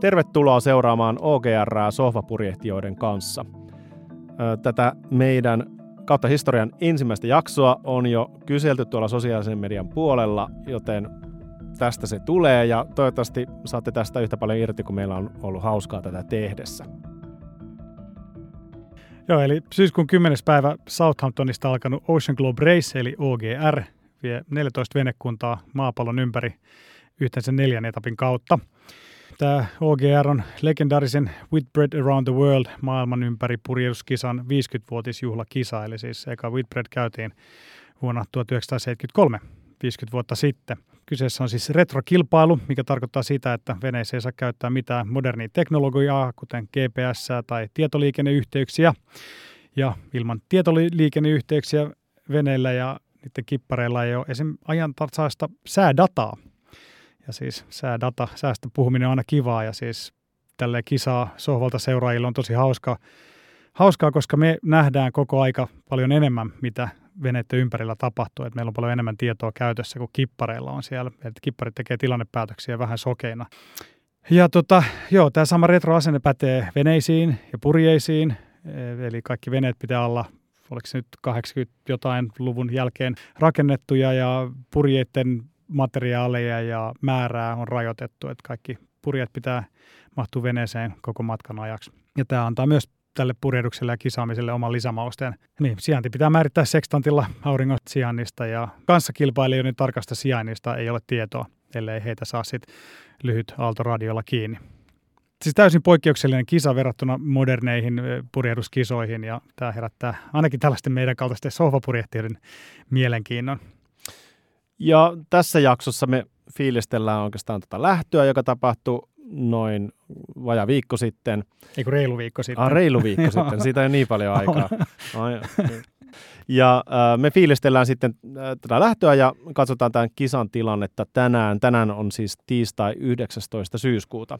Tervetuloa seuraamaan OGR sohvapurjehtijoiden kanssa. Tätä meidän kautta historian ensimmäistä jaksoa on jo kyselty tuolla sosiaalisen median puolella, joten tästä se tulee ja toivottavasti saatte tästä yhtä paljon irti, kun meillä on ollut hauskaa tätä tehdessä. Joo, eli syyskuun 10. päivä Southamptonista alkanut Ocean Globe Race, eli OGR, vie 14 venekuntaa maapallon ympäri yhteensä neljän etapin kautta. Tämä OGR on legendaarisen Whitbread Around the World maailman ympäri purjehduskisan 50-vuotisjuhlakisa, eli siis eka Whitbread käytiin vuonna 1973, 50 vuotta sitten. Kyseessä on siis retrokilpailu, mikä tarkoittaa sitä, että veneessä ei saa käyttää mitään modernia teknologiaa, kuten GPS tai tietoliikenneyhteyksiä. Ja ilman tietoliikenneyhteyksiä veneillä ja niiden kippareilla ei ole esim. ajantasaista säädataa. Ja siis säädata, säästä puhuminen on aina kivaa ja siis tälle kisaa sohvalta seuraajille on tosi hauska, hauskaa, koska me nähdään koko aika paljon enemmän, mitä veneiden ympärillä tapahtuu. Että meillä on paljon enemmän tietoa käytössä kuin kippareilla on siellä. Että kipparit tekee tilannepäätöksiä vähän sokeina. Ja tota, joo, tämä sama retroasenne pätee veneisiin ja purjeisiin. Eli kaikki veneet pitää olla oliko se nyt 80 jotain luvun jälkeen rakennettuja ja purjeiden materiaaleja ja määrää on rajoitettu, että kaikki purjeet pitää mahtua veneeseen koko matkan ajaksi. Ja tämä antaa myös tälle purjehdukselle ja kisaamiselle oman lisämausteen. Niin, sijainti pitää määrittää sekstantilla auringon sijainnista ja kanssakilpailijoiden tarkasta sijainnista ei ole tietoa, ellei heitä saa sit lyhyt aaltoradiolla kiinni. Siis täysin poikkeuksellinen kisa verrattuna moderneihin purjehduskisoihin ja tämä herättää ainakin tällaisten meidän kaltaisten sohvapurjehtijoiden mielenkiinnon. Ja tässä jaksossa me fiilistellään oikeastaan tätä lähtöä, joka tapahtuu noin vaja viikko sitten. Eikö reilu viikko sitten? Ah, reilu viikko sitten, siitä ei niin paljon aikaa. ja äh, me fiilistellään sitten äh, tätä lähtöä ja katsotaan tämän kisan tilannetta tänään. Tänään on siis tiistai 19. syyskuuta.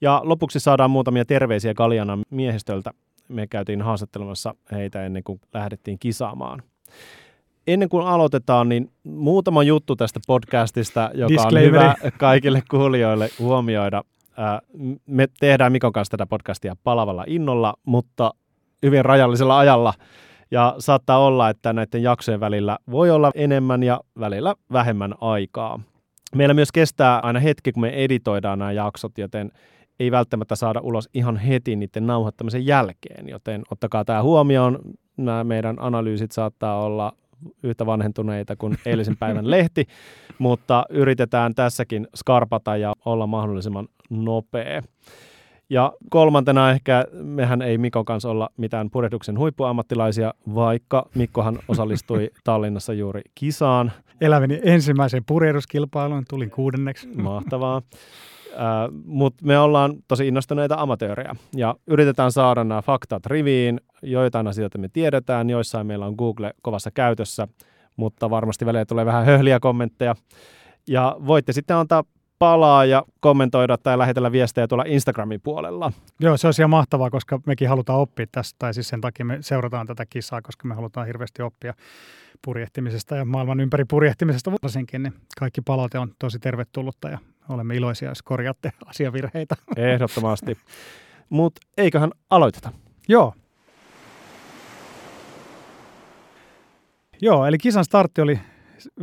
Ja lopuksi saadaan muutamia terveisiä Galianan miehistöltä. Me käytiin haastattelemassa heitä ennen kuin lähdettiin kisaamaan ennen kuin aloitetaan, niin muutama juttu tästä podcastista, joka on hyvä kaikille kuulijoille huomioida. Me tehdään Mikon kanssa tätä podcastia palavalla innolla, mutta hyvin rajallisella ajalla. Ja saattaa olla, että näiden jaksojen välillä voi olla enemmän ja välillä vähemmän aikaa. Meillä myös kestää aina hetki, kun me editoidaan nämä jaksot, joten ei välttämättä saada ulos ihan heti niiden nauhoittamisen jälkeen, joten ottakaa tämä huomioon. Nämä meidän analyysit saattaa olla yhtä vanhentuneita kuin eilisen päivän lehti, mutta yritetään tässäkin skarpata ja olla mahdollisimman nopea. Ja kolmantena ehkä, mehän ei Mikon kanssa olla mitään purehduksen huippuammattilaisia, vaikka Mikkohan osallistui Tallinnassa juuri kisaan. Eläväni ensimmäisen purjehduskilpailuun, tulin kuudenneksi. Mahtavaa. Äh, Mutta me ollaan tosi innostuneita amatöörejä ja yritetään saada nämä faktat riviin. Joitain asioita me tiedetään, joissain meillä on Google kovassa käytössä, mutta varmasti välillä tulee vähän höhliä kommentteja. Ja voitte sitten antaa palaa ja kommentoida tai lähetellä viestejä tuolla Instagramin puolella. Joo, se olisi ihan mahtavaa, koska mekin halutaan oppia tästä, tai siis sen takia me seurataan tätä kisaa, koska me halutaan hirveästi oppia purjehtimisesta ja maailman ympäri purjehtimisesta varsinkin, niin kaikki palaute on tosi tervetullutta ja olemme iloisia, jos korjaatte asiavirheitä. Ehdottomasti. Mutta eiköhän aloiteta. Joo. Joo, eli kisan startti oli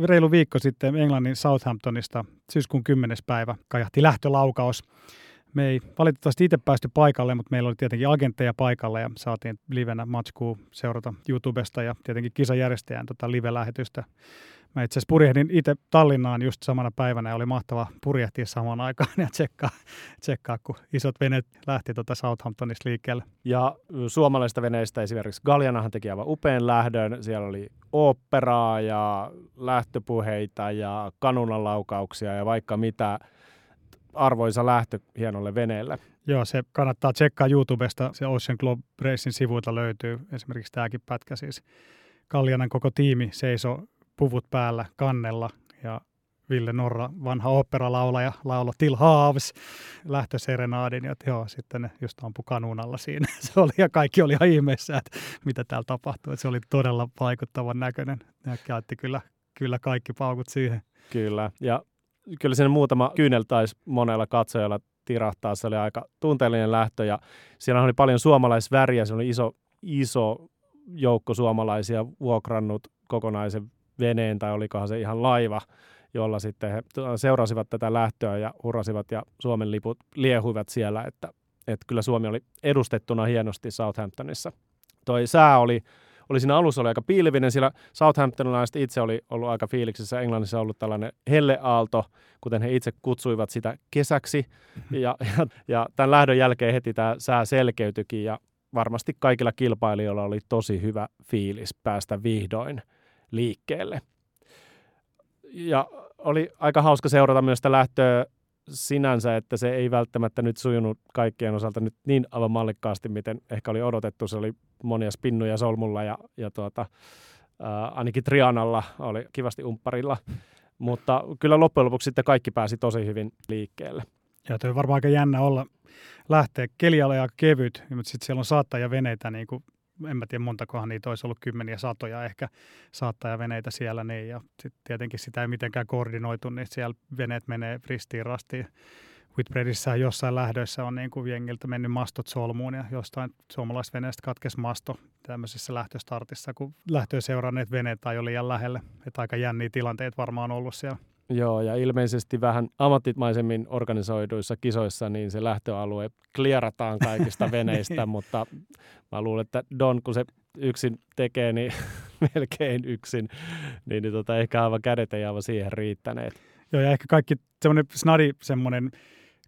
reilu viikko sitten Englannin Southamptonista syyskuun 10. päivä kajahti lähtölaukaus. Me ei valitettavasti itse päästy paikalle, mutta meillä oli tietenkin agentteja paikalla ja saatiin livenä matchkuu seurata YouTubesta ja tietenkin kisajärjestäjän tota live-lähetystä. Mä itse asiassa purjehdin itse Tallinnaan just samana päivänä ja oli mahtava purjehtia samaan aikaan ja tsekkaa, tsekkaa kun isot veneet lähti tuota Southamptonista liikkeelle. Ja suomalaisista veneistä esimerkiksi Gallianahan teki aivan upean lähdön. Siellä oli operaa ja lähtöpuheita ja kanunanlaukauksia ja vaikka mitä arvoisa lähtö hienolle veneelle. Joo, se kannattaa tsekkaa YouTubesta. Se Ocean Globe Racing sivuilta löytyy esimerkiksi tämäkin pätkä siis. Kaljanan koko tiimi seisoi puvut päällä kannella ja Ville Norra, vanha operalaulaja, laulo Till Haavs lähtöserenaadin, ja joo, sitten ne just ampui kanunalla siinä. Se oli, ja kaikki oli ihan ihmeessä, että mitä täällä tapahtui. Että se oli todella vaikuttavan näköinen. Ja käytti kyllä, kyllä kaikki paukut siihen. Kyllä, ja kyllä siinä muutama kyynel taisi monella katsojalla tirahtaa. Se oli aika tunteellinen lähtö ja siellä oli paljon suomalaisväriä. Se oli iso, iso joukko suomalaisia vuokrannut kokonaisen veneen tai olikohan se ihan laiva, jolla sitten he seurasivat tätä lähtöä ja hurrasivat ja Suomen liput liehuivat siellä, että, että kyllä Suomi oli edustettuna hienosti Southamptonissa. Toi sää oli oli siinä alussa oli aika pilvinen, sillä Southamptonilaiset itse oli ollut aika fiiliksissä. Englannissa ollut tällainen helleaalto, kuten he itse kutsuivat sitä kesäksi. Mm-hmm. Ja, ja, ja tämän lähdön jälkeen heti tämä sää selkeytyikin ja varmasti kaikilla kilpailijoilla oli tosi hyvä fiilis päästä vihdoin liikkeelle. Ja oli aika hauska seurata myös sitä lähtöä sinänsä, että se ei välttämättä nyt sujunut kaikkien osalta nyt niin aivan mallikkaasti, miten ehkä oli odotettu. Se oli monia spinnuja solmulla ja, ja tuota, ää, ainakin Trianalla oli kivasti umpparilla. Mutta kyllä loppujen lopuksi sitten kaikki pääsi tosi hyvin liikkeelle. Ja toi varmaan aika jännä olla lähteä. Keliala aika kevyt, mutta sitten siellä on saattaja veneitä niin kuin en mä tiedä montakohan niitä olisi ollut kymmeniä satoja ehkä saattajaveneitä siellä, niin, ja sitten tietenkin sitä ei mitenkään koordinoitu, niin siellä veneet menee ristiin rastiin. Whitbreadissä jossain lähdöissä on niin kuin jengiltä mennyt mastot solmuun ja jostain suomalaisveneestä katkesi masto tämmöisessä lähtöstartissa, kun lähtöä seuranneet veneet tai oli liian lähelle. Että aika jänniä tilanteet varmaan ollut siellä. Joo, ja ilmeisesti vähän ammattimaisemmin organisoiduissa kisoissa, niin se lähtöalue klierataan kaikista veneistä, mutta mä luulen, että Don, kun se yksin tekee, niin melkein yksin, niin, niin tota, ehkä aivan kädet ei aivan siihen riittäneet. Joo, ja ehkä kaikki semmoinen snadi, semmoinen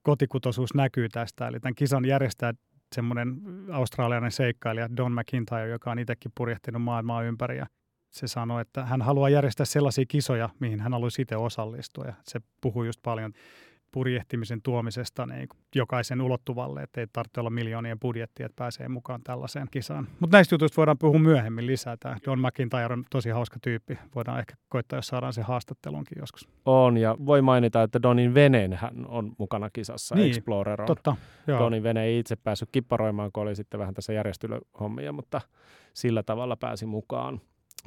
kotikutoisuus näkyy tästä, eli tämän kisan järjestää semmoinen australialainen seikkailija Don McIntyre, joka on itsekin purjehtinut maailmaa ympäri ja se sanoi, että hän haluaa järjestää sellaisia kisoja, mihin hän haluaisi itse osallistua. Ja se puhuu just paljon purjehtimisen tuomisesta niin jokaisen ulottuvalle, että ei tarvitse olla miljoonien budjetti, että pääsee mukaan tällaiseen kisaan. Mutta näistä jutuista voidaan puhua myöhemmin lisää. Tämä Don McIntyre on tosi hauska tyyppi. Voidaan ehkä koittaa, jos saadaan se haastattelunkin joskus. On, ja voi mainita, että Donin veneen hän on mukana kisassa. Niin, Explorer on. Totta, joo. Donin vene ei itse päässyt kipparoimaan, kun oli sitten vähän tässä järjestelyhommia, mutta sillä tavalla pääsi mukaan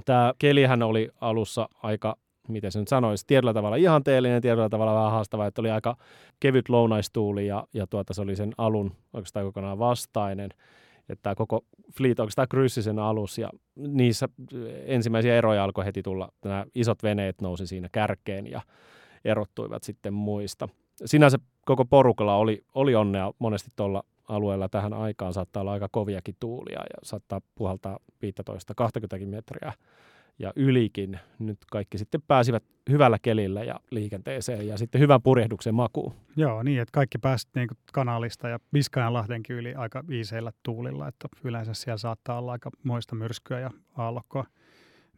tämä kelihän oli alussa aika, miten se nyt sanoisi, tietyllä tavalla ihanteellinen, tietyllä tavalla vähän haastava, että oli aika kevyt lounaistuuli ja, ja tuota, se oli sen alun oikeastaan kokonaan vastainen. Että tämä koko fleet oikeastaan kryssi sen alus ja niissä ensimmäisiä eroja alkoi heti tulla. Nämä isot veneet nousi siinä kärkeen ja erottuivat sitten muista. Sinänsä koko porukalla oli, oli onnea monesti tuolla alueella tähän aikaan saattaa olla aika koviakin tuulia ja saattaa puhaltaa 15-20 metriä ja ylikin. Nyt kaikki sitten pääsivät hyvällä kelillä ja liikenteeseen ja sitten hyvän purjehduksen makuun. Joo, niin että kaikki pääsivät niin kanalista ja Biskajanlahdenkin yli aika viiseillä tuulilla, että yleensä siellä saattaa olla aika moista myrskyä ja aallokkoa.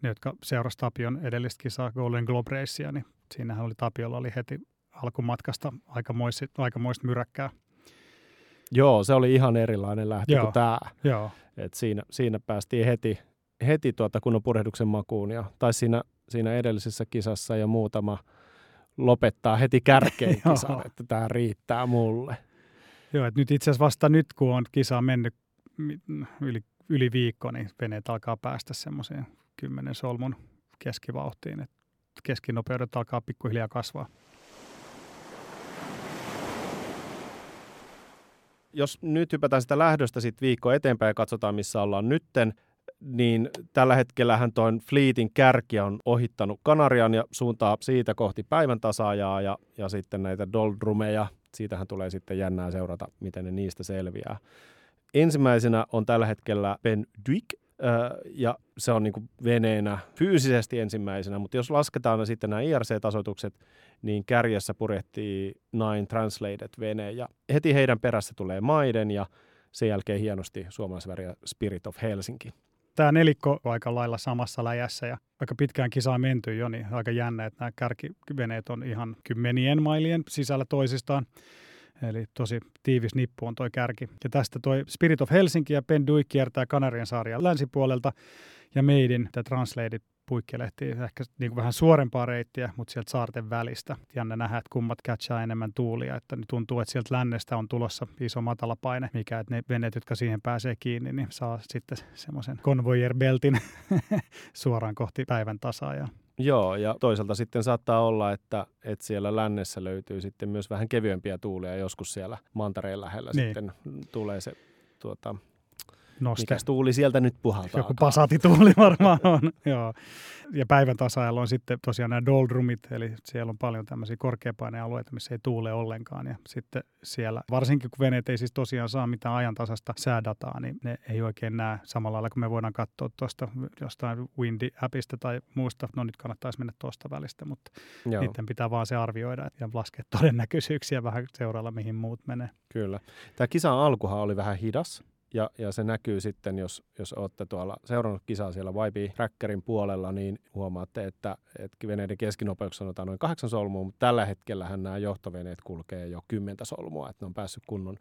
Ne, jotka seurasivat Tapion edellistä kisaa Golden Globe Racea, niin siinähän oli Tapiolla oli heti alkumatkasta aikamoista, aikamoista myräkkää Joo, se oli ihan erilainen lähtö Joo. kuin tämä. Joo. Et siinä, siinä päästiin heti, heti tuota kunnon purjehduksen makuun. Ja, tai siinä, siinä edellisessä kisassa ja muutama lopettaa heti kärkeen kisan, että tämä riittää mulle. Joo, että nyt itse asiassa vasta nyt, kun on kisa mennyt yli, yli viikko, niin veneet alkaa päästä semmoiseen kymmenen solmun keskivauhtiin, että keskinopeudet alkaa pikkuhiljaa kasvaa. Jos nyt hypätään sitä lähdöstä sitten viikko eteenpäin ja katsotaan, missä ollaan nytten, niin tällä hetkellähän tuon Fleetin kärki on ohittanut Kanarian ja suuntaa siitä kohti päivän tasaajaa ja, ja sitten näitä doldrumeja. Siitähän tulee sitten jännää seurata, miten ne niistä selviää. Ensimmäisenä on tällä hetkellä Ben Duyck, ja se on niin veneenä fyysisesti ensimmäisenä, mutta jos lasketaan sitten nämä IRC-tasoitukset, niin kärjessä purehtii Nine Translated vene ja heti heidän perässä tulee Maiden ja sen jälkeen hienosti suomalaisväriä Spirit of Helsinki. Tämä nelikko on aika lailla samassa läjässä ja aika pitkään kisaa menty jo, niin aika jännä, että nämä kärkiveneet on ihan kymmenien mailien sisällä toisistaan. Eli tosi tiivis nippu on toi kärki. Ja tästä toi Spirit of Helsinki ja Ben Dui kiertää Kanarian saaria länsipuolelta ja Meidin, tämä Translated puikkelehtii ehkä niin kuin vähän suorempaa reittiä, mutta sieltä saarten välistä. Jännä nähdä, että kummat catchaa enemmän tuulia, että tuntuu, että sieltä lännestä on tulossa iso matala paine, mikä että ne veneet, jotka siihen pääsee kiinni, niin saa sitten semmoisen convoyer beltin suoraan kohti päivän tasaa. Ja Joo, ja toisaalta sitten saattaa olla, että, että siellä lännessä löytyy sitten myös vähän kevyempiä tuulia. Joskus siellä mantareen lähellä niin. sitten tulee se tuota, noste. Mikäs tuuli sieltä nyt puhaltaa? Joku pasatituuli varmaan on, joo. Ja päivän tasajalla on sitten tosiaan nämä doldrumit, eli siellä on paljon tämmöisiä korkeapainealueita, missä ei tuule ollenkaan. Ja sitten siellä, varsinkin kun veneet ei siis tosiaan saa mitään ajantasasta säädataa, niin ne ei oikein näe samalla lailla, kun me voidaan katsoa tuosta jostain Windy-appista tai muusta. No nyt kannattaisi mennä tuosta välistä, mutta Joo. niiden pitää vaan se arvioida ja laskea todennäköisyyksiä vähän seuraalla, mihin muut menee. Kyllä. Tämä kisan alkuhan oli vähän hidas. Ja, ja se näkyy sitten, jos, jos olette tuolla seurannut kisaa siellä YB Trackerin puolella, niin huomaatte, että, että veneiden keskinopeus sanotaan noin kahdeksan solmua, mutta tällä hetkellä nämä johtoveneet kulkee jo kymmentä solmua, että ne on päässyt kunnon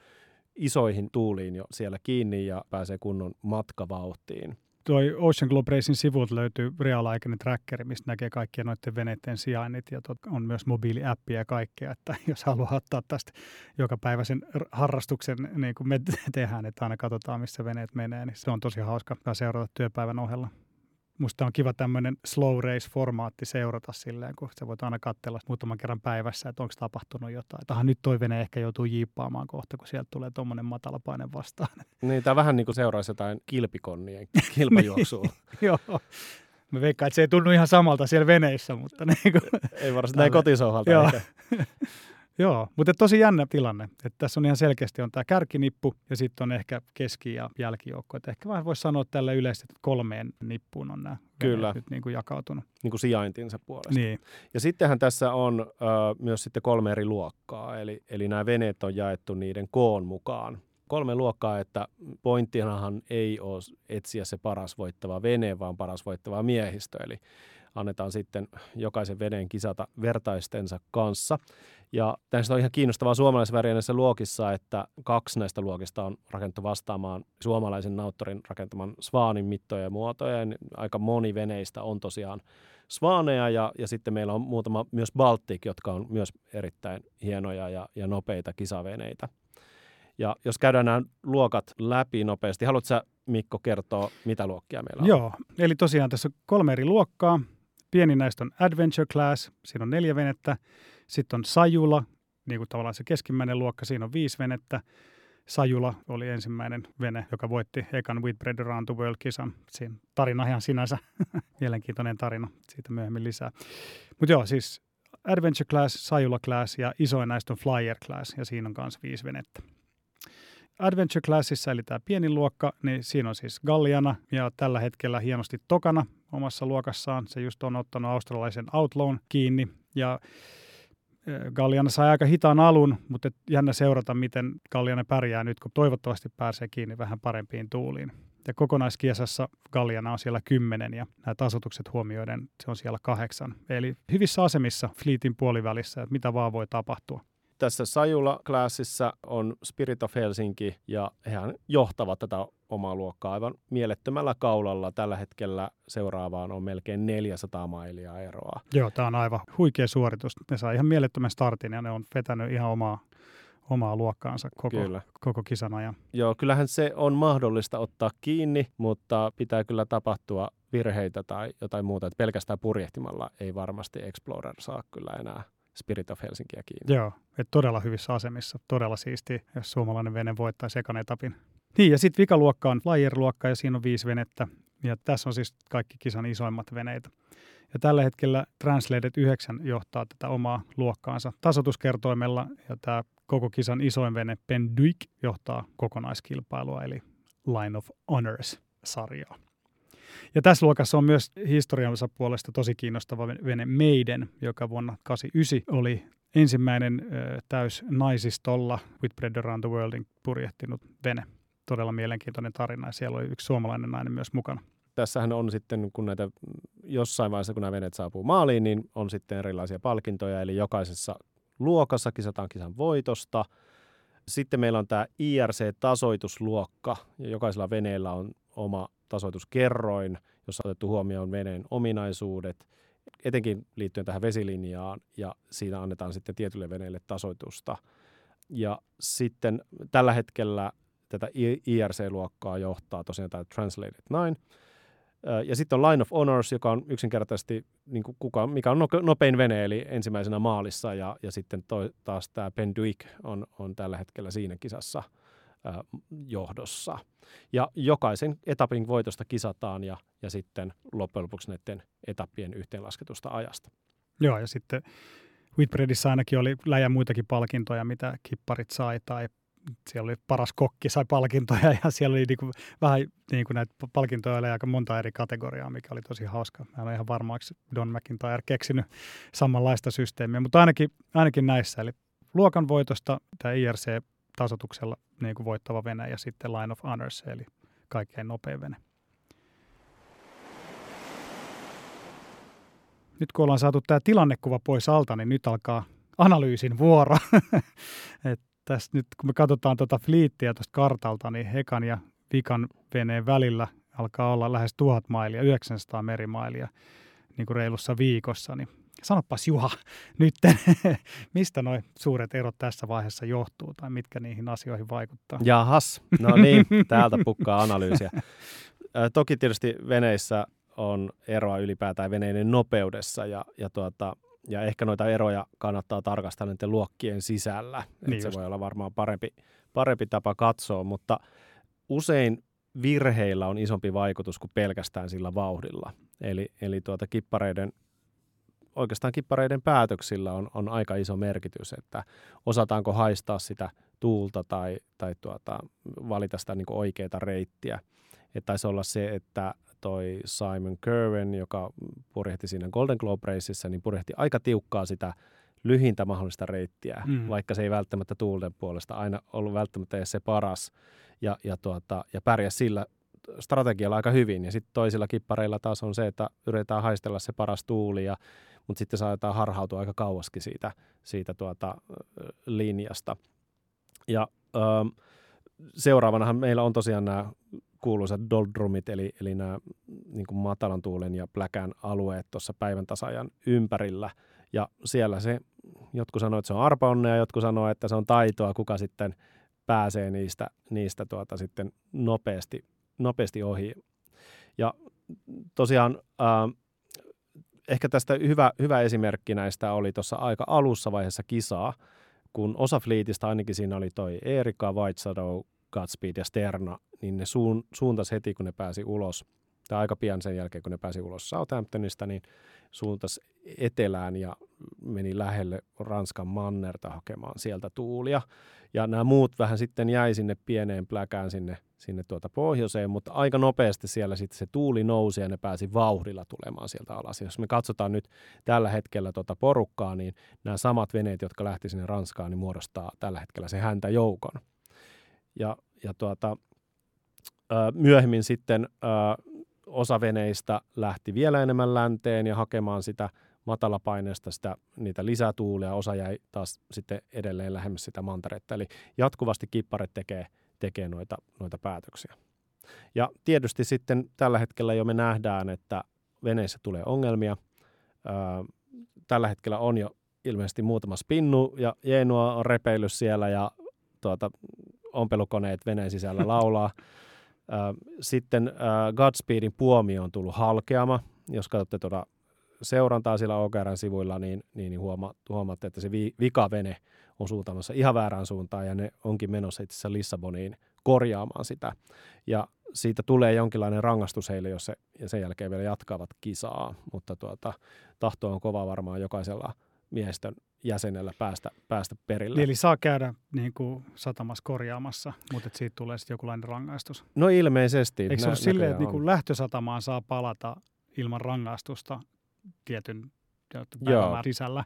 isoihin tuuliin jo siellä kiinni ja pääsee kunnon matkavauhtiin toi Ocean Globe Racing sivulta löytyy reaalaikainen trackeri, mistä näkee kaikkien noiden veneiden sijainnit ja tot, on myös mobiiliäppiä ja kaikkea, että jos haluaa ottaa tästä joka päivä sen harrastuksen, niin kuin me tehdään, että aina katsotaan, missä veneet menee, niin se on tosi hauska. Seurata työpäivän ohella musta on kiva tämmöinen slow race-formaatti seurata silleen, kun sä voit aina katsella muutaman kerran päivässä, että onko tapahtunut jotain. Tähän nyt toi vene ehkä joutuu jiippaamaan kohta, kun sieltä tulee tuommoinen matala paine vastaan. Niin, tämä vähän niin kuin seuraisi jotain kilpikonnien kilpajuoksua. niin, joo. Mä veikkaan, että se ei tunnu ihan samalta siellä veneissä, mutta niin kuin, Ei varmasti näin kotisohvalta. Joo. Joo, mutta tosi jännä tilanne. Että tässä on ihan selkeästi on tämä kärkinippu ja sitten on ehkä keski- ja jälkijoukko. Että ehkä vähän voisi sanoa tälle yleisesti, että kolmeen nippuun on nämä Kyllä. nyt niin kuin jakautunut. Niin kuin sijaintinsa puolesta. Niin. Ja sittenhän tässä on ö, myös sitten kolme eri luokkaa, eli, eli nämä veneet on jaettu niiden koon mukaan. Kolme luokkaa, että pointtinahan ei ole etsiä se paras voittava vene, vaan paras voittava miehistö. Eli annetaan sitten jokaisen veneen kisata vertaistensa kanssa. Ja tästä on ihan kiinnostavaa suomalaisväriäisessä luokissa, että kaksi näistä luokista on rakennettu vastaamaan suomalaisen nauttorin rakentaman Svaanin mittoja ja muotoja. Ja aika moni veneistä on tosiaan Svaaneja ja, ja sitten meillä on muutama myös Baltic, jotka on myös erittäin hienoja ja, ja nopeita kisaveneitä. Ja jos käydään nämä luokat läpi nopeasti, haluatko sä Mikko kertoa, mitä luokkia meillä on? Joo, eli tosiaan tässä on kolme eri luokkaa. Pieni näistä on Adventure Class, siinä on neljä venettä. Sitten on Sajula, niin kuin tavallaan se keskimmäinen luokka, siinä on viisi venettä. Sajula oli ensimmäinen vene, joka voitti ekan Whitbread Around the World-kisan. Siinä tarina ihan sinänsä, mielenkiintoinen tarina, siitä myöhemmin lisää. Mutta joo, siis Adventure Class, Sajula Class ja isoin näistä on Flyer Class, ja siinä on myös viisi venettä. Adventure Classissa, eli tämä pieni luokka, niin siinä on siis Galliana ja tällä hetkellä hienosti tokana omassa luokassaan. Se just on ottanut australaisen Outlawn kiinni ja Galliana sai aika hitaan alun, mutta jännä seurata, miten Galliana pärjää nyt, kun toivottavasti pääsee kiinni vähän parempiin tuuliin. Ja kokonaiskiesassa Galliana on siellä kymmenen ja nämä tasotukset huomioiden se on siellä kahdeksan. Eli hyvissä asemissa Fleetin puolivälissä, että mitä vaan voi tapahtua. Tässä Sajula-klassissa on Spirit of Helsinki ja hehän johtavat tätä omaa luokkaa aivan mielettömällä kaulalla. Tällä hetkellä seuraavaan on melkein 400 mailia eroa. Joo, tämä on aivan huikea suoritus. Ne saa ihan mielettömän startin ja ne on vetänyt ihan omaa omaa luokkaansa koko, kyllä. koko kisan ajan. Joo, kyllähän se on mahdollista ottaa kiinni, mutta pitää kyllä tapahtua virheitä tai jotain muuta. Että pelkästään purjehtimalla ei varmasti Explorer saa kyllä enää Spirit of Helsinkiä kiinni. Joo, että todella hyvissä asemissa. Todella siisti, jos suomalainen vene voittaisi ekan etapin. Niin, ja sitten vikaluokka on flyer-luokka ja siinä on viisi venettä. Ja tässä on siis kaikki kisan isoimmat veneitä. Ja tällä hetkellä Translated 9 johtaa tätä omaa luokkaansa tasotuskertoimella. Ja tämä koko kisan isoin vene Penduik johtaa kokonaiskilpailua, eli Line of Honors-sarjaa. Ja tässä luokassa on myös historiansa puolesta tosi kiinnostava vene Meiden, joka vuonna 1989 oli ensimmäinen täys naisistolla Whitbread Around the Worldin purjehtinut vene. Todella mielenkiintoinen tarina ja siellä oli yksi suomalainen nainen myös mukana. Tässähän on sitten, kun näitä jossain vaiheessa, kun nämä veneet saapuu maaliin, niin on sitten erilaisia palkintoja, eli jokaisessa luokassa kisataan kisan voitosta. Sitten meillä on tämä IRC-tasoitusluokka, ja jokaisella veneellä on oma tasoituskerroin, jossa on otettu huomioon veneen ominaisuudet, etenkin liittyen tähän vesilinjaan, ja siinä annetaan sitten tietylle veneelle tasoitusta. Ja sitten tällä hetkellä tätä IRC-luokkaa johtaa tosiaan tämä Translated 9, Ja sitten on Line of Honors, joka on yksinkertaisesti, niin kuin kuka, mikä on nopein vene, eli ensimmäisenä maalissa. Ja, ja sitten toi, taas tämä Penduik on, on tällä hetkellä siinä kisassa johdossa. Ja jokaisen etapin voitosta kisataan ja, ja sitten loppujen lopuksi näiden etappien yhteenlasketusta ajasta. Joo, ja sitten Whitbreadissä ainakin oli läjä muitakin palkintoja, mitä kipparit sai, tai siellä oli paras kokki, sai palkintoja ja siellä oli niinku, vähän niin kuin näitä palkintoja oli aika monta eri kategoriaa, mikä oli tosi hauska. Mä en ole ihan varma, onko Don McIntyre keksinyt samanlaista systeemiä, mutta ainakin, ainakin näissä. Eli luokan voitosta tämä IRC-tasotuksella niin kuin voittava vene ja sitten Line of Honors, eli kaikkein nopein vene. Nyt kun ollaan saatu tämä tilannekuva pois alta, niin nyt alkaa analyysin vuoro. Et tässä nyt kun me katsotaan tuota fliittiä tuosta kartalta, niin Hekan ja Vikan veneen välillä alkaa olla lähes tuhat mailia, 900 merimailia niin kuin reilussa viikossa, niin sanopas Juha nyt, mistä nuo suuret erot tässä vaiheessa johtuu tai mitkä niihin asioihin vaikuttaa? Jahas, no niin, täältä pukkaa analyysiä. Toki tietysti veneissä on eroa ylipäätään veneiden nopeudessa ja, ja tuota, ja ehkä noita eroja kannattaa tarkastaa näiden luokkien sisällä. Niin se voi olla varmaan parempi, parempi tapa katsoa, mutta usein virheillä on isompi vaikutus kuin pelkästään sillä vauhdilla. Eli, eli tuota kippareiden, oikeastaan kippareiden päätöksillä on, on aika iso merkitys, että osataanko haistaa sitä tuulta tai, tai tuota, valita sitä niin oikeaa reittiä. Että taisi olla se, että toi Simon Kerwen, joka purjehti siinä Golden Globe Raceissa, niin purjehti aika tiukkaa sitä lyhintä mahdollista reittiä, mm. vaikka se ei välttämättä tuulten puolesta aina ollut välttämättä edes se paras. Ja, ja, tuota, ja pärjäsi sillä strategialla aika hyvin. Ja sitten toisilla kippareilla taas on se, että yritetään haistella se paras tuuli, ja, mutta sitten saatetaan harhautua aika kauaskin siitä, siitä tuota, linjasta. Ja ähm, seuraavanahan meillä on tosiaan nämä kuuluisat doldrumit, eli, eli nämä niin kuin matalan tuulen ja pläkän alueet tuossa päivän tasajan ympärillä. Ja siellä se, jotkut sanoo, että se on arpaonnea, jotkut sanoo, että se on taitoa, kuka sitten pääsee niistä, niistä tuota sitten nopeasti, nopeasti ohi. Ja tosiaan äh, ehkä tästä hyvä, hyvä esimerkki näistä oli tuossa aika alussa vaiheessa kisaa, kun osa fliitistä, ainakin siinä oli toi Erika White Shadow, Godspeed ja Sterna, niin ne suun, heti, kun ne pääsi ulos, tai aika pian sen jälkeen, kun ne pääsi ulos Southamptonista, niin suuntas etelään ja meni lähelle Ranskan mannerta hakemaan sieltä tuulia. Ja nämä muut vähän sitten jäi sinne pieneen pläkään sinne, sinne tuota pohjoiseen, mutta aika nopeasti siellä sitten se tuuli nousi ja ne pääsi vauhdilla tulemaan sieltä alas. Jos me katsotaan nyt tällä hetkellä tuota porukkaa, niin nämä samat veneet, jotka lähti sinne Ranskaan, niin muodostaa tällä hetkellä se häntä joukon. Ja, ja tuota, myöhemmin sitten osa veneistä lähti vielä enemmän länteen ja hakemaan sitä matalapaineesta sitä, niitä lisätuulia, osa jäi taas sitten edelleen lähemmäs sitä manteretta. Eli jatkuvasti kipparet tekee, tekee noita, noita päätöksiä. Ja tietysti sitten tällä hetkellä jo me nähdään, että veneissä tulee ongelmia. tällä hetkellä on jo ilmeisesti muutama spinnu ja Jeenua on repeillyt siellä ja tuota, ompelukoneet veneen sisällä laulaa. Sitten Godspeedin puomio on tullut halkeama. Jos katsotte tuota seurantaa siellä OKRn sivuilla, niin, niin, niin huoma, huomaatte, että se vi, vikavene on suuntaamassa ihan väärään suuntaan ja ne onkin menossa itse asiassa Lissaboniin korjaamaan sitä. Ja siitä tulee jonkinlainen rangaistus heille, jos se, ja sen jälkeen vielä jatkavat kisaa, mutta tuota, tahto on kova varmaan jokaisella miehistön jäsenellä päästä, päästä perille. Eli saa käydä niin kuin satamassa korjaamassa, mutta siitä tulee sitten jokinlainen rangaistus. No ilmeisesti. Eikö se ole silleen, että niin kuin lähtösatamaan saa palata ilman rangaistusta tietyn päivän sisällä?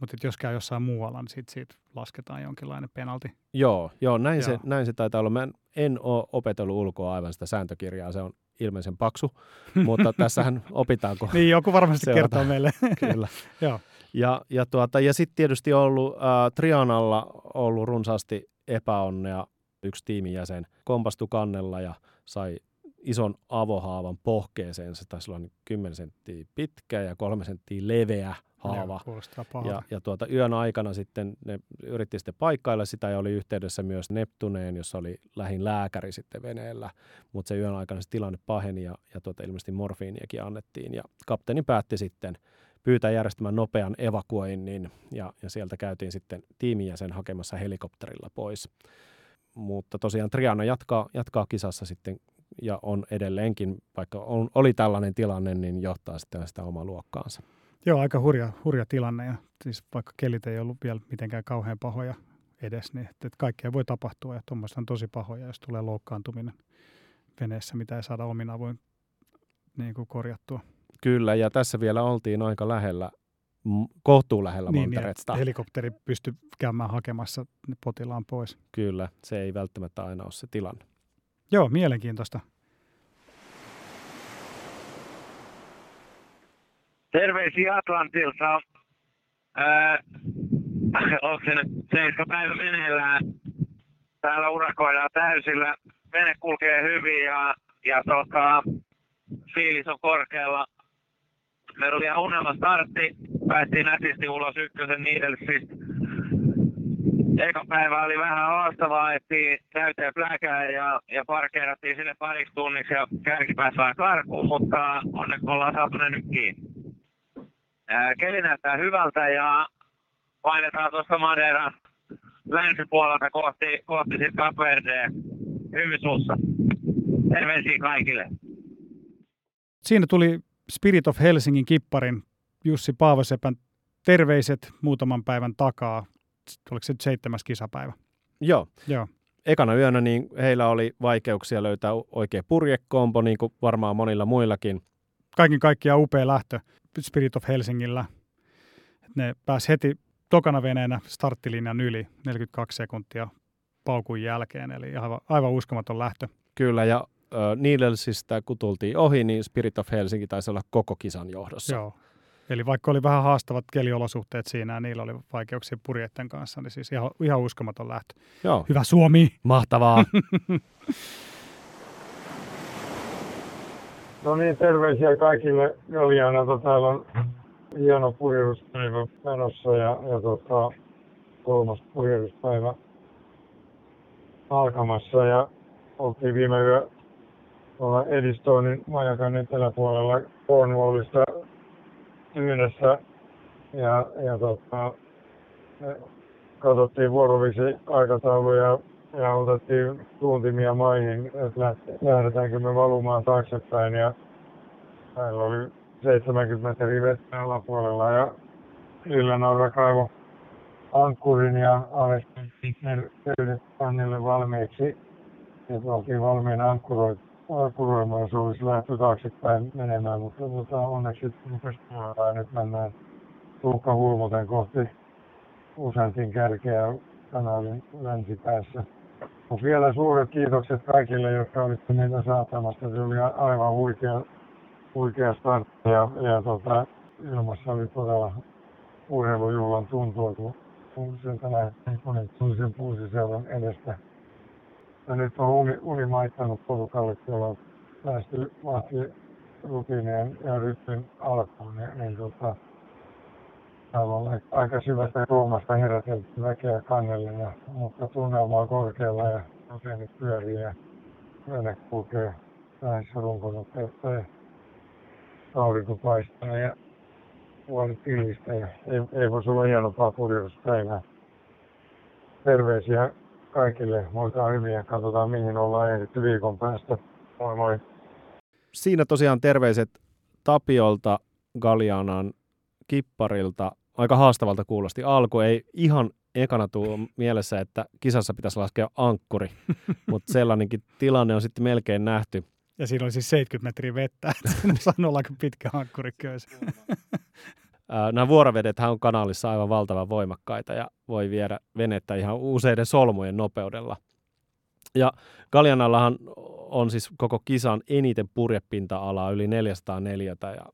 Mutta jos käy jossain muualla, niin siitä, siitä lasketaan jonkinlainen penalti. Joo, joo, näin, joo. Se, näin se taitaa olla. Mä en, en ole opetellut ulkoa aivan sitä sääntökirjaa, se on ilmeisen paksu, mutta tässähän opitaanko. niin, joku varmasti seurata. kertoo meille. Kyllä. joo. Ja, ja, tuota, ja sitten tietysti ollut äh, Trianalla ollut runsaasti epäonnea. Yksi tiimin jäsen kompastui kannella ja sai ison avohaavan pohkeeseen. Se taisi olla 10 senttiä pitkä ja 3 senttiä leveä haava. Ja, ja, ja tuota, yön aikana sitten ne yritti sitten paikkailla sitä ja oli yhteydessä myös Neptuneen, jossa oli lähin lääkäri sitten veneellä. Mutta se yön aikana se tilanne paheni ja, ja tuota, ilmeisesti morfiiniakin annettiin. Ja kapteeni päätti sitten pyytää järjestämään nopean evakuoinnin ja, ja sieltä käytiin sitten tiimijäsen hakemassa helikopterilla pois. Mutta tosiaan Triana jatkaa, jatkaa kisassa sitten ja on edelleenkin, vaikka on, oli tällainen tilanne, niin johtaa sitten sitä omaa luokkaansa. Joo, aika hurja, hurja tilanne ja siis vaikka kelit ei ollut vielä mitenkään kauhean pahoja edes, niin että, että kaikkea voi tapahtua ja tuommoista on tosi pahoja, jos tulee loukkaantuminen veneessä, mitä ei saada omin avoin niin korjattua. Kyllä, ja tässä vielä oltiin aika lähellä, kohtuu lähellä niin, Monteretta. Niin, helikopteri pystyi käymään hakemassa potilaan pois. Kyllä, se ei välttämättä aina ole se tilanne. Joo, mielenkiintoista. Terveisiä Atlantilta. Ää, onko se nyt seiska päivä meneillään? Täällä urakoidaan täysillä. Vene kulkee hyvin ja, ja tota, fiilis on korkealla. Meillä oli ihan unelma startti. Päästiin nätisti ulos ykkösen Niidelsistä. Eka päivä oli vähän haastavaa, että täyteen pläkää ja, ja parkeerattiin sinne pariksi tunniksi ja kärkipäässä vähän karkuun, mutta onneksi ollaan saatu ne nyt kiinni. Ää, keli näyttää hyvältä ja painetaan tuossa Madeiran länsipuolelta kohti, kohti sitten Kapverdeen. Hyvin sussa. Terveisiä kaikille. Siinä tuli Spirit of Helsingin kipparin Jussi Paavosepän terveiset muutaman päivän takaa. Oliko se seitsemäs kisapäivä? Joo. Joo. Ekana yönä niin heillä oli vaikeuksia löytää oikea purjekompo, niin kuin varmaan monilla muillakin. Kaiken kaikkiaan upea lähtö Spirit of Helsingillä. Ne pääsi heti tokana veneenä starttilinjan yli 42 sekuntia paukun jälkeen, eli aivan, aivan uskomaton lähtö. Kyllä, ja Niidelsistä kun tultiin ohi, niin Spirit of Helsinki taisi olla koko kisan johdossa. Joo. Eli vaikka oli vähän haastavat keliolosuhteet siinä ja niillä oli vaikeuksia purjeiden kanssa, niin siis ihan, ihan uskomaton lähtö. Joo. Hyvä Suomi! Mahtavaa! no niin, terveisiä kaikille Galjanalta. Täällä on hieno purjehduspäivä menossa ja, ja tota, kolmas purjehduspäivä alkamassa ja oltiin viime yö tuolla Edistonin majakan eteläpuolella Cornwallista yhdessä ja, ja tota, katsottiin vuorovisi aikatauluja ja otettiin suuntimia maihin, että lähdetäänkö me valumaan taaksepäin ja meillä oli 70 metriä vettä alapuolella ja Lillä Norra kaivo ankkurin ja alettiin kannille valmiiksi. Ja oltiin valmiina ankkuroimaan olisi lähtö taaksepäin menemään, mutta, mutta onneksi rupesi ja nyt mennään Tuukka Hulmoten kohti Usantin kärkeä kanalin länsipäässä. Mutta vielä suuret kiitokset kaikille, jotka olitte meitä saatamassa. Se oli aivan huikea, huikea startti ja, ja tota, ilmassa oli todella urheilujuhlan tuntua, kun, kun sieltä lähdettiin Konitsuisen puusiseuran edestä. Ja nyt on uni, uni maittanut porukalle, kun on päästy vahti rutiineen ja rytmin alkuun, niin, niin tota, on aika syvästä ruumasta herätelty väkeä kannelle, ja, mutta tunnelma on korkealla ja rutiinit pyörii ja vene kulkee lähes runkonopeutta ja aurinko paistaa ja puolet pilistä ja ei, ei voisi olla hienompaa purjehduspäivää. Terveisiä kaikille. Olkaa hyvin ja katsotaan mihin ollaan ehditty viikon päästä. Moi moi. Siinä tosiaan terveiset Tapiolta, Galianan kipparilta. Aika haastavalta kuulosti alku. Ei ihan ekana tuu mielessä, että kisassa pitäisi laskea ankkuri, mutta sellainenkin tilanne on sitten melkein nähty. Ja siinä oli siis 70 metriä vettä, että sanoo aika pitkä ankkuri Nämä vuorovedet on kanaalissa aivan valtavan voimakkaita ja voi viedä venettä ihan useiden solmujen nopeudella. Ja Kaljanallahan on siis koko kisan eniten purjepinta-alaa, yli 404. Ja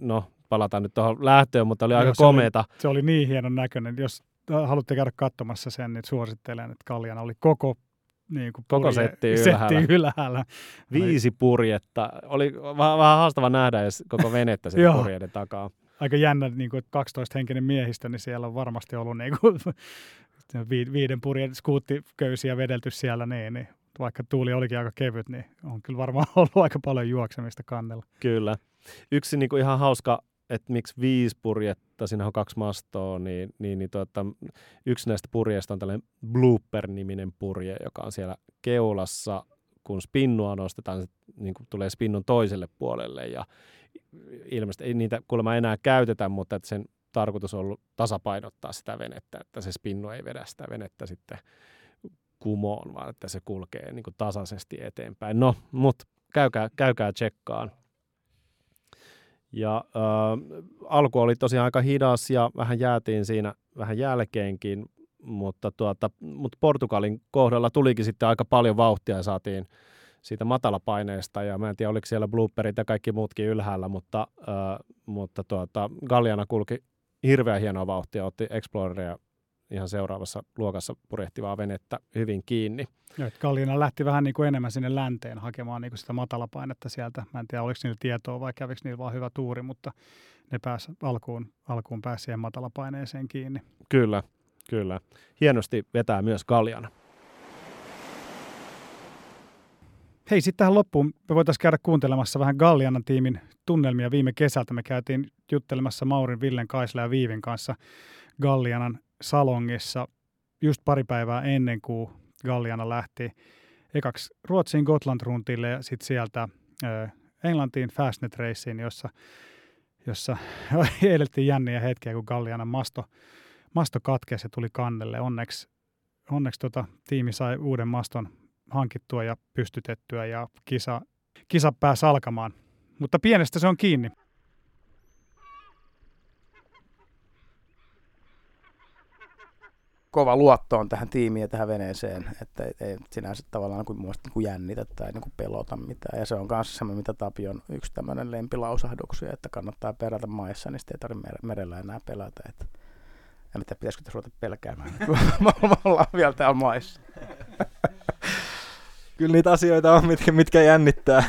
no, palataan nyt tuohon lähtöön, mutta oli aika se komeeta. Oli, se oli niin hienon näköinen. Jos haluatte käydä katsomassa sen, niin suosittelen, että Kaljana oli koko niin kuin Koko purje- setti ylhäällä. setti ylhäällä. Viisi purjetta. Oli vähän, vähän haastava nähdä edes koko venettä sen purjeiden takaa. Aika jännä, niin kuin, että 12 henkinen miehistö, niin siellä on varmasti ollut niin kuin, vi- viiden purjen skuuttiköysiä vedelty siellä, niin, niin vaikka tuuli olikin aika kevyt, niin on kyllä varmaan ollut aika paljon juoksemista kannella. Kyllä. Yksi niin kuin ihan hauska, että miksi viisi purjetta, siinä on kaksi mastoa, niin, niin, niin tuota, yksi näistä purjeista on tällainen blooper-niminen purje, joka on siellä keulassa, kun spinnua nostetaan, se niin kuin tulee spinnun toiselle puolelle ja ilmeisesti ei niitä kuulemma enää käytetä, mutta että sen tarkoitus on ollut tasapainottaa sitä venettä, että se spinnu ei vedä sitä venettä sitten kumoon, vaan että se kulkee niin kuin tasaisesti eteenpäin. No, mutta käykää, käykää tsekkaan. Ja äh, alku oli tosiaan aika hidas ja vähän jäätiin siinä vähän jälkeenkin, mutta, tuota, mutta Portugalin kohdalla tulikin sitten aika paljon vauhtia ja saatiin siitä matalapaineesta ja mä en tiedä oliko siellä blooperit ja kaikki muutkin ylhäällä, mutta, äh, mutta tuota, Galliana kulki hirveän hienoa vauhtia, otti Exploreria ihan seuraavassa luokassa purjehtivaa venettä hyvin kiinni. Joo, että Kalliina lähti vähän niin kuin enemmän sinne länteen hakemaan niin kuin sitä matalapainetta sieltä. Mä en tiedä, oliko niillä tietoa vai kävikö niillä vaan hyvä tuuri, mutta ne pääsi alkuun, alkuun pääsi siihen matalapaineeseen kiinni. Kyllä, kyllä. Hienosti vetää myös Galliana. Hei, sitten tähän loppuun me voitaisiin käydä kuuntelemassa vähän Gallianan tiimin tunnelmia viime kesältä. Me käytiin juttelemassa Maurin, Villen, Kaisla ja Viivin kanssa Gallianan salongissa just pari päivää ennen kuin Galliana lähti ekaksi Ruotsiin Gotland-runtille ja sitten sieltä Englantiin Fastnet Raceen, jossa, jossa elettiin jänniä hetkiä, kun Gallianan masto, masto katkesi ja tuli kannelle. Onneksi, onneksi tota, tiimi sai uuden maston hankittua ja pystytettyä ja kisa, kisa pääsi alkamaan. Mutta pienestä se on kiinni. kova luotto on tähän tiimiin ja tähän veneeseen, että ei, ei sinänsä tavallaan kuin muista niin jännitä tai niin kuin pelota mitään. Ja se on myös semmoinen, mitä Tapio on yksi tämmöinen lempilausahduksia, että kannattaa perätä maissa, niin sitten ei tarvitse merellä enää pelätä. Että en tiedä, pitäisikö tässä ruveta pelkäämään, me ollaan vielä täällä maissa. Kyllä niitä asioita on, mitkä, mitkä jännittää.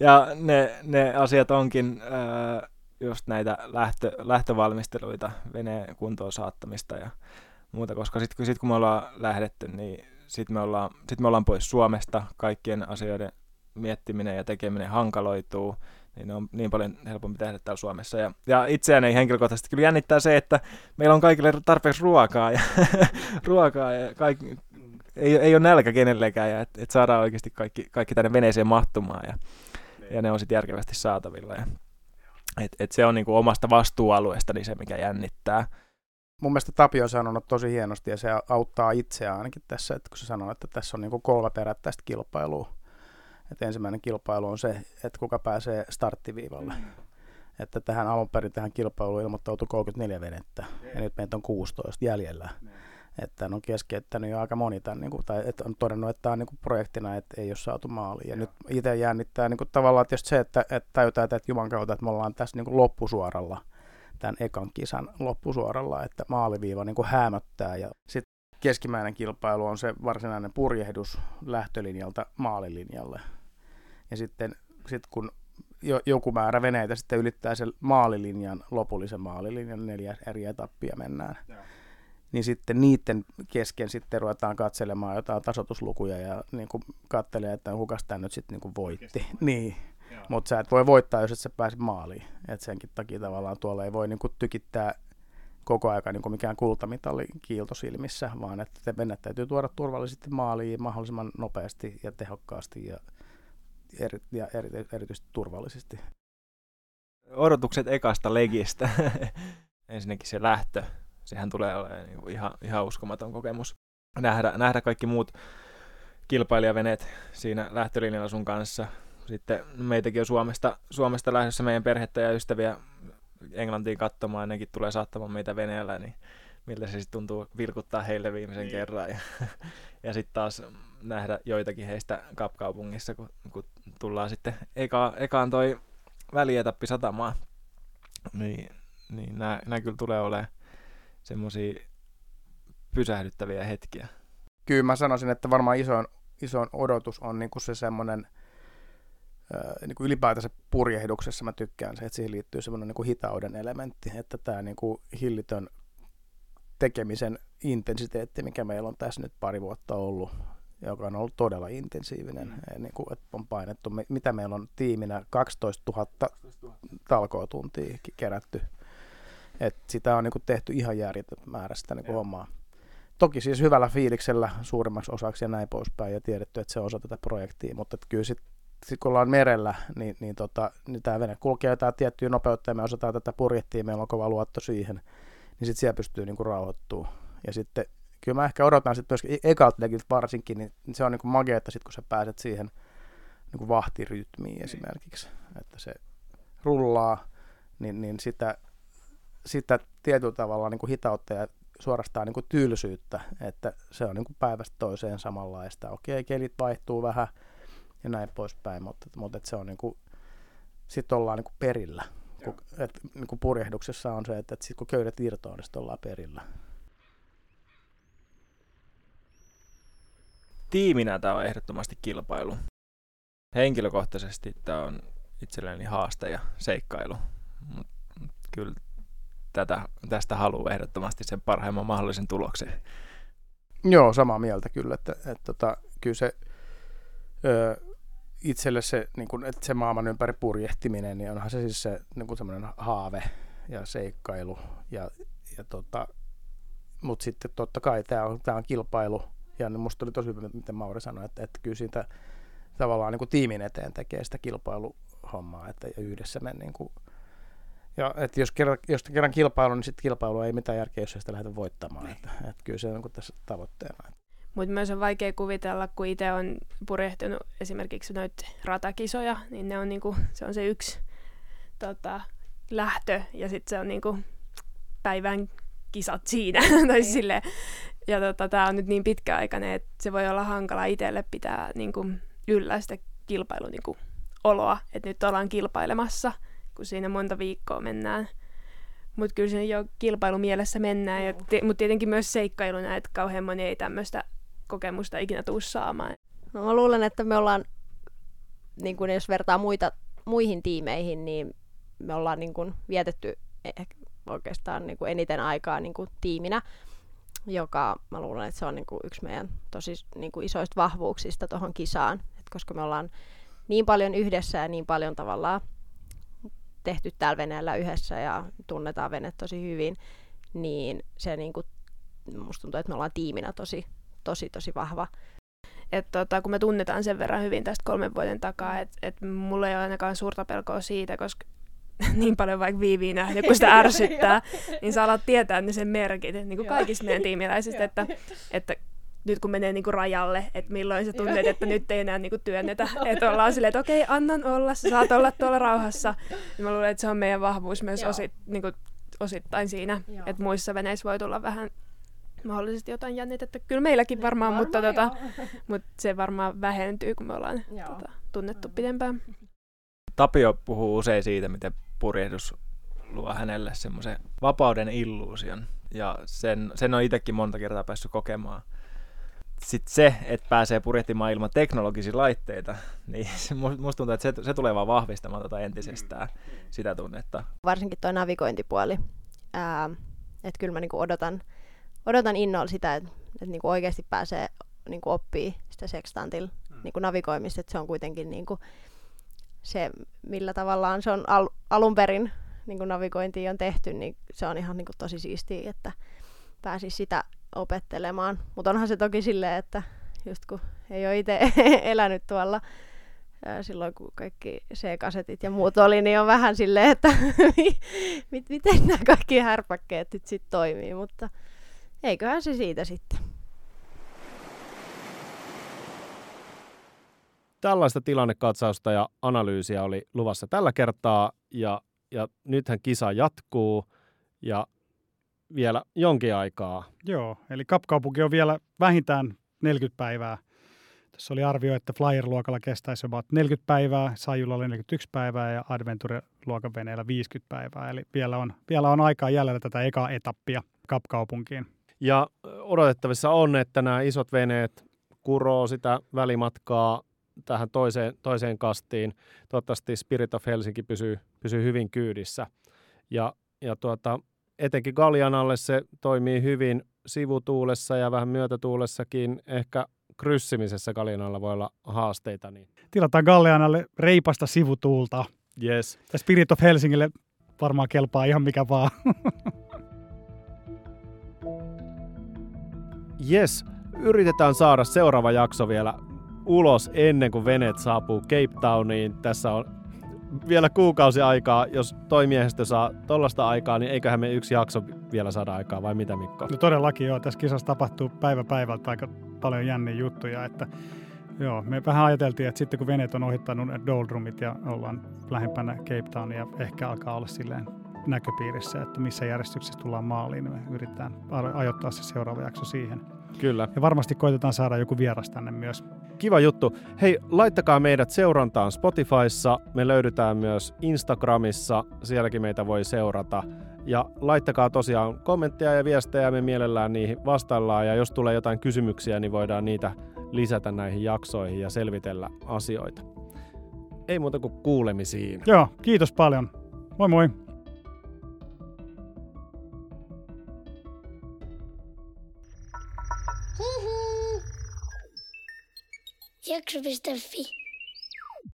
Ja ne, ne asiat onkin ää, just näitä lähtö, lähtövalmisteluita, veneen kuntoon saattamista ja muuta, koska sitten kun, sit, kun me ollaan lähdetty, niin sitten me, ollaan, sit me ollaan pois Suomesta, kaikkien asioiden miettiminen ja tekeminen hankaloituu, niin ne on niin paljon helpompi tehdä täällä Suomessa. Ja, ja itseäni henkilökohtaisesti kyllä jännittää se, että meillä on kaikille tarpeeksi ruokaa ja, ruokaa ja kaikki, ei, ei ole nälkä kenellekään ja että et saadaan oikeasti kaikki, kaikki tänne veneeseen mahtumaan ja, ja ne on sitten järkevästi saatavilla. Ja, et, et se on niinku omasta vastuualueesta niin se, mikä jännittää mun mielestä Tapio on sanonut tosi hienosti ja se auttaa itseä ainakin tässä, että kun se sanoo, että tässä on niin kolme perättäistä kilpailua. Että ensimmäinen kilpailu on se, että kuka pääsee starttiviivalle. Että tähän alun perin tähän kilpailuun ilmoittautui 34 venettä ja nyt meitä on 16 jäljellä. Että on keskeyttänyt jo aika moni tämän, niin kuin, tai että on todennut, että tämä on niin kuin projektina, että ei ole saatu maaliin. Ja nyt itse jännittää niin kuin, tavallaan tietysti se, että, että tajutaan, että Juman kautta, että me ollaan tässä niin kuin loppusuoralla – tämän ekan kisan loppusuoralla, että maaliviiva niin kuin häämöttää ja sitten keskimmäinen kilpailu on se varsinainen purjehdus lähtölinjalta maalilinjalle. Ja sitten sit kun jo, joku määrä veneitä sitten ylittää sen maalilinjan, lopullisen maalilinjan, neljä eri etappia mennään. Ja. Niin sitten niiden kesken sitten ruvetaan katselemaan jotain tasotuslukuja ja niin kuin katselee, että kukas tämä nyt sitten niin kuin voitti. Niin. Mutta sä et voi voittaa, jos et sä pääse maaliin. Et senkin takia tavallaan tuolla ei voi niinku tykittää koko aika niinku mikään kultamitali kiilto silmissä, vaan että te mennä täytyy tuoda turvallisesti maaliin mahdollisimman nopeasti ja tehokkaasti ja, eri, ja eri, erityisesti turvallisesti. Odotukset ekasta legistä. Ensinnäkin se lähtö. Sehän tulee olemaan niinku ihan, ihan uskomaton kokemus. Nähdä, nähdä kaikki muut kilpailijaveneet siinä lähtölinjalla sun kanssa sitten meitäkin on Suomesta, Suomesta lähdössä meidän perhettä ja ystäviä Englantiin katsomaan, nekin tulee saattamaan meitä veneellä, niin miltä se sitten tuntuu vilkuttaa heille viimeisen niin. kerran. Ja, ja sitten taas nähdä joitakin heistä Kapkaupungissa, kun, kun tullaan sitten eka, ekaan toi välietappi satamaan. Niin, niin nämä, kyllä tulee olemaan semmoisia pysähdyttäviä hetkiä. Kyllä mä sanoisin, että varmaan isoin isoin odotus on niin kuin se semmoinen, niin kuin ylipäätänsä purjehduksessa mä tykkään se, että siihen liittyy semmoinen niin kuin hitauden elementti, että tämä niin kuin hillitön tekemisen intensiteetti, mikä meillä on tässä nyt pari vuotta ollut, joka on ollut todella intensiivinen. Mm. Niin kuin, että on painettu, mitä meillä on tiiminä, 12 000 talkootuntia kerätty. Et sitä on niin kuin, tehty ihan järjetön määrästä niin kuin, omaa. Toki siis hyvällä fiiliksellä suurimmaksi osaksi ja näin poispäin ja tiedetty, että se on osa tätä projektia, mutta kyllä sitten sit kun ollaan merellä, niin, niin, tota, niin tämä vene kulkee jotain tiettyä nopeutta ja me osataan tätä purjehtia, meillä on kova luotto siihen, niin sitten siellä pystyy niinku rauhoittumaan. Ja sitten kyllä mä ehkä odotan sitten myöskin e- ekalta varsinkin, niin se on niinku magia, että sitten kun sä pääset siihen niinku vahtirytmiin niin. esimerkiksi, että se rullaa, niin, niin sitä, sitä tietyllä tavalla niin kuin hitautta ja suorastaan niin kuin tylsyyttä, että se on niin kuin päivästä toiseen samanlaista. Okei, kelit vaihtuu vähän ja näin poispäin, mutta, mutta että se on niin kuin, sitten ollaan niin kuin perillä. Kun, et, niin kuin purjehduksessa on se, että, että sit kun köydet irtoaa, niin ollaan perillä. Tiiminä tämä on ehdottomasti kilpailu. Henkilökohtaisesti tämä on itselleni haaste ja seikkailu. Mut, kyllä tätä, tästä haluaa ehdottomasti sen parhaimman mahdollisen tuloksen. Joo, samaa mieltä kyllä, että, että, että tota, kyllä se ö, itselle se, niin kun, että se maailman ympäri purjehtiminen, niin onhan se siis se niin semmoinen haave ja seikkailu. Ja, ja tota, mutta sitten totta kai tämä on, tää on kilpailu, ja musta oli tosi hyvä, miten Mauri sanoi, että, että kyllä siitä tavallaan niin kuin tiimin eteen tekee sitä kilpailuhommaa, että yhdessä me niin kuin, ja että jos kerran, jos kerran kilpailu, niin sitten kilpailu ei mitään järkeä, jos sitä lähdetä voittamaan. Niin. Että, että kyllä se on niin tässä tavoitteena. Mutta myös on vaikea kuvitella, kun itse on purjehtunut esimerkiksi noita ratakisoja, niin ne on niinku, se on se yksi tota, lähtö ja sitten se on niinku päivän kisat siinä. tai sille. Ja tota, tämä on nyt niin pitkäaikainen, että se voi olla hankala itselle pitää niinku, yllä sitä kilpailun niinku, oloa, että nyt ollaan kilpailemassa, kun siinä monta viikkoa mennään. Mutta kyllä se jo kilpailumielessä mennään, ja t- mutta tietenkin myös seikkailuna, että kauhean moni ei tämmöistä kokemusta ikinä tuu saamaan. No, mä luulen, että me ollaan, niin kun jos vertaa muita, muihin tiimeihin, niin me ollaan niin kun vietetty oikeastaan niin kuin eniten aikaa niin kuin tiiminä, joka mä luulen, että se on niin kuin yksi meidän tosi niin kuin isoista vahvuuksista tuohon kisaan, Et koska me ollaan niin paljon yhdessä ja niin paljon tavallaan tehty täällä veneellä yhdessä ja tunnetaan vene tosi hyvin, niin se niin kuin, musta tuntuu, että me ollaan tiiminä tosi, tosi, tosi vahva. Et tota, kun me tunnetaan sen verran hyvin tästä kolmen vuoden takaa, että et mulla ei ole ainakaan suurta pelkoa siitä, koska niin paljon vaikka viiviä nähnyt, kun sitä ärsyttää, niin sä alat tietää ne sen merkit, niin kuin kaikista meidän tiimiläisistä, että, että nyt kun menee niinku rajalle, että milloin sä tunnet, että nyt ei enää niinku työnnetä. Että ollaan silleen, että okei, annan olla, sä saat olla tuolla rauhassa. Ja mä luulen, että se on meidän vahvuus myös osit, niinku, osittain siinä, että muissa veneissä voi tulla vähän mahdollisesti jotain jännitettä. Kyllä meilläkin varmaan, varmaan mutta, tota, mutta se varmaan vähentyy, kun me ollaan tota, tunnettu pidempään. Tapio puhuu usein siitä, miten purjehdus luo hänelle semmoisen vapauden illuusion. Ja sen, sen on itsekin monta kertaa päässyt kokemaan. Sitten se, että pääsee purjehtimaan ilman teknologisia laitteita, niin musta tuntuu, että se, se tulee vaan vahvistamaan tuota entisestään sitä tunnetta. Varsinkin tuo navigointipuoli. että kyllä mä niinku odotan, odotan innolla sitä, että, että niinku oikeasti pääsee niinku oppii sitä sextantilla mm. niinku navigoimista, että se on kuitenkin niinku, se, millä tavallaan se on al- alun perin niin kuin navigointi on tehty, niin se on ihan niin kuin tosi siistiä, että pääsisi sitä opettelemaan. Mutta onhan se toki silleen, että just kun ei ole itse elänyt tuolla silloin, kun kaikki C-kasetit ja muut oli, niin on vähän silleen, että miten nämä kaikki härpäkkeet nyt sitten toimii, mutta eiköhän se siitä sitten. Tällaista tilannekatsausta ja analyysiä oli luvassa tällä kertaa ja, ja nythän kisa jatkuu ja vielä jonkin aikaa. Joo, eli Kapkaupunki on vielä vähintään 40 päivää. Tässä oli arvio, että Flyer-luokalla kestäisi about 40 päivää, Sajulalla 41 päivää ja Adventure-luokan veneellä 50 päivää. Eli vielä on, vielä on aikaa jäljellä tätä ekaa etappia Kapkaupunkiin. Ja odotettavissa on, että nämä isot veneet kuroo sitä välimatkaa tähän toiseen, toiseen kastiin. Toivottavasti Spirit of Helsinki pysyy, pysyy hyvin kyydissä. Ja, ja tuota, etenkin Gallianalle se toimii hyvin sivutuulessa ja vähän myötätuulessakin. Ehkä kryssimisessä Gallianalla voi olla haasteita. Niin. Tilataan Gallianalle reipasta sivutuulta. Yes. Ja Spirit of Helsingille varmaan kelpaa ihan mikä vaan. Yes, yritetään saada seuraava jakso vielä ulos ennen kuin veneet saapuu Cape Towniin. Tässä on vielä kuukausi aikaa. Jos toimiehistö saa tollasta aikaa, niin eiköhän me yksi jakso vielä saada aikaa, vai mitä Mikko? No todellakin joo, tässä kisassa tapahtuu päivä päivältä aika paljon jänniä juttuja, että Joo, me vähän ajateltiin, että sitten kun veneet on ohittanut doldrumit ja ollaan lähempänä Cape Townia, ehkä alkaa olla silleen näköpiirissä, että missä järjestyksessä tullaan maaliin, niin me yritetään ajoittaa se seuraava jakso siihen. Kyllä. Ja varmasti koitetaan saada joku vieras tänne myös. Kiva juttu. Hei, laittakaa meidät seurantaan Spotifyssa. Me löydetään myös Instagramissa. Sielläkin meitä voi seurata. Ja laittakaa tosiaan kommentteja ja viestejä, me mielellään niihin vastaillaan. Ja jos tulee jotain kysymyksiä, niin voidaan niitä lisätä näihin jaksoihin ja selvitellä asioita. Ei muuta kuin kuulemisiin. Joo, kiitos paljon. Moi moi. Jakso.fi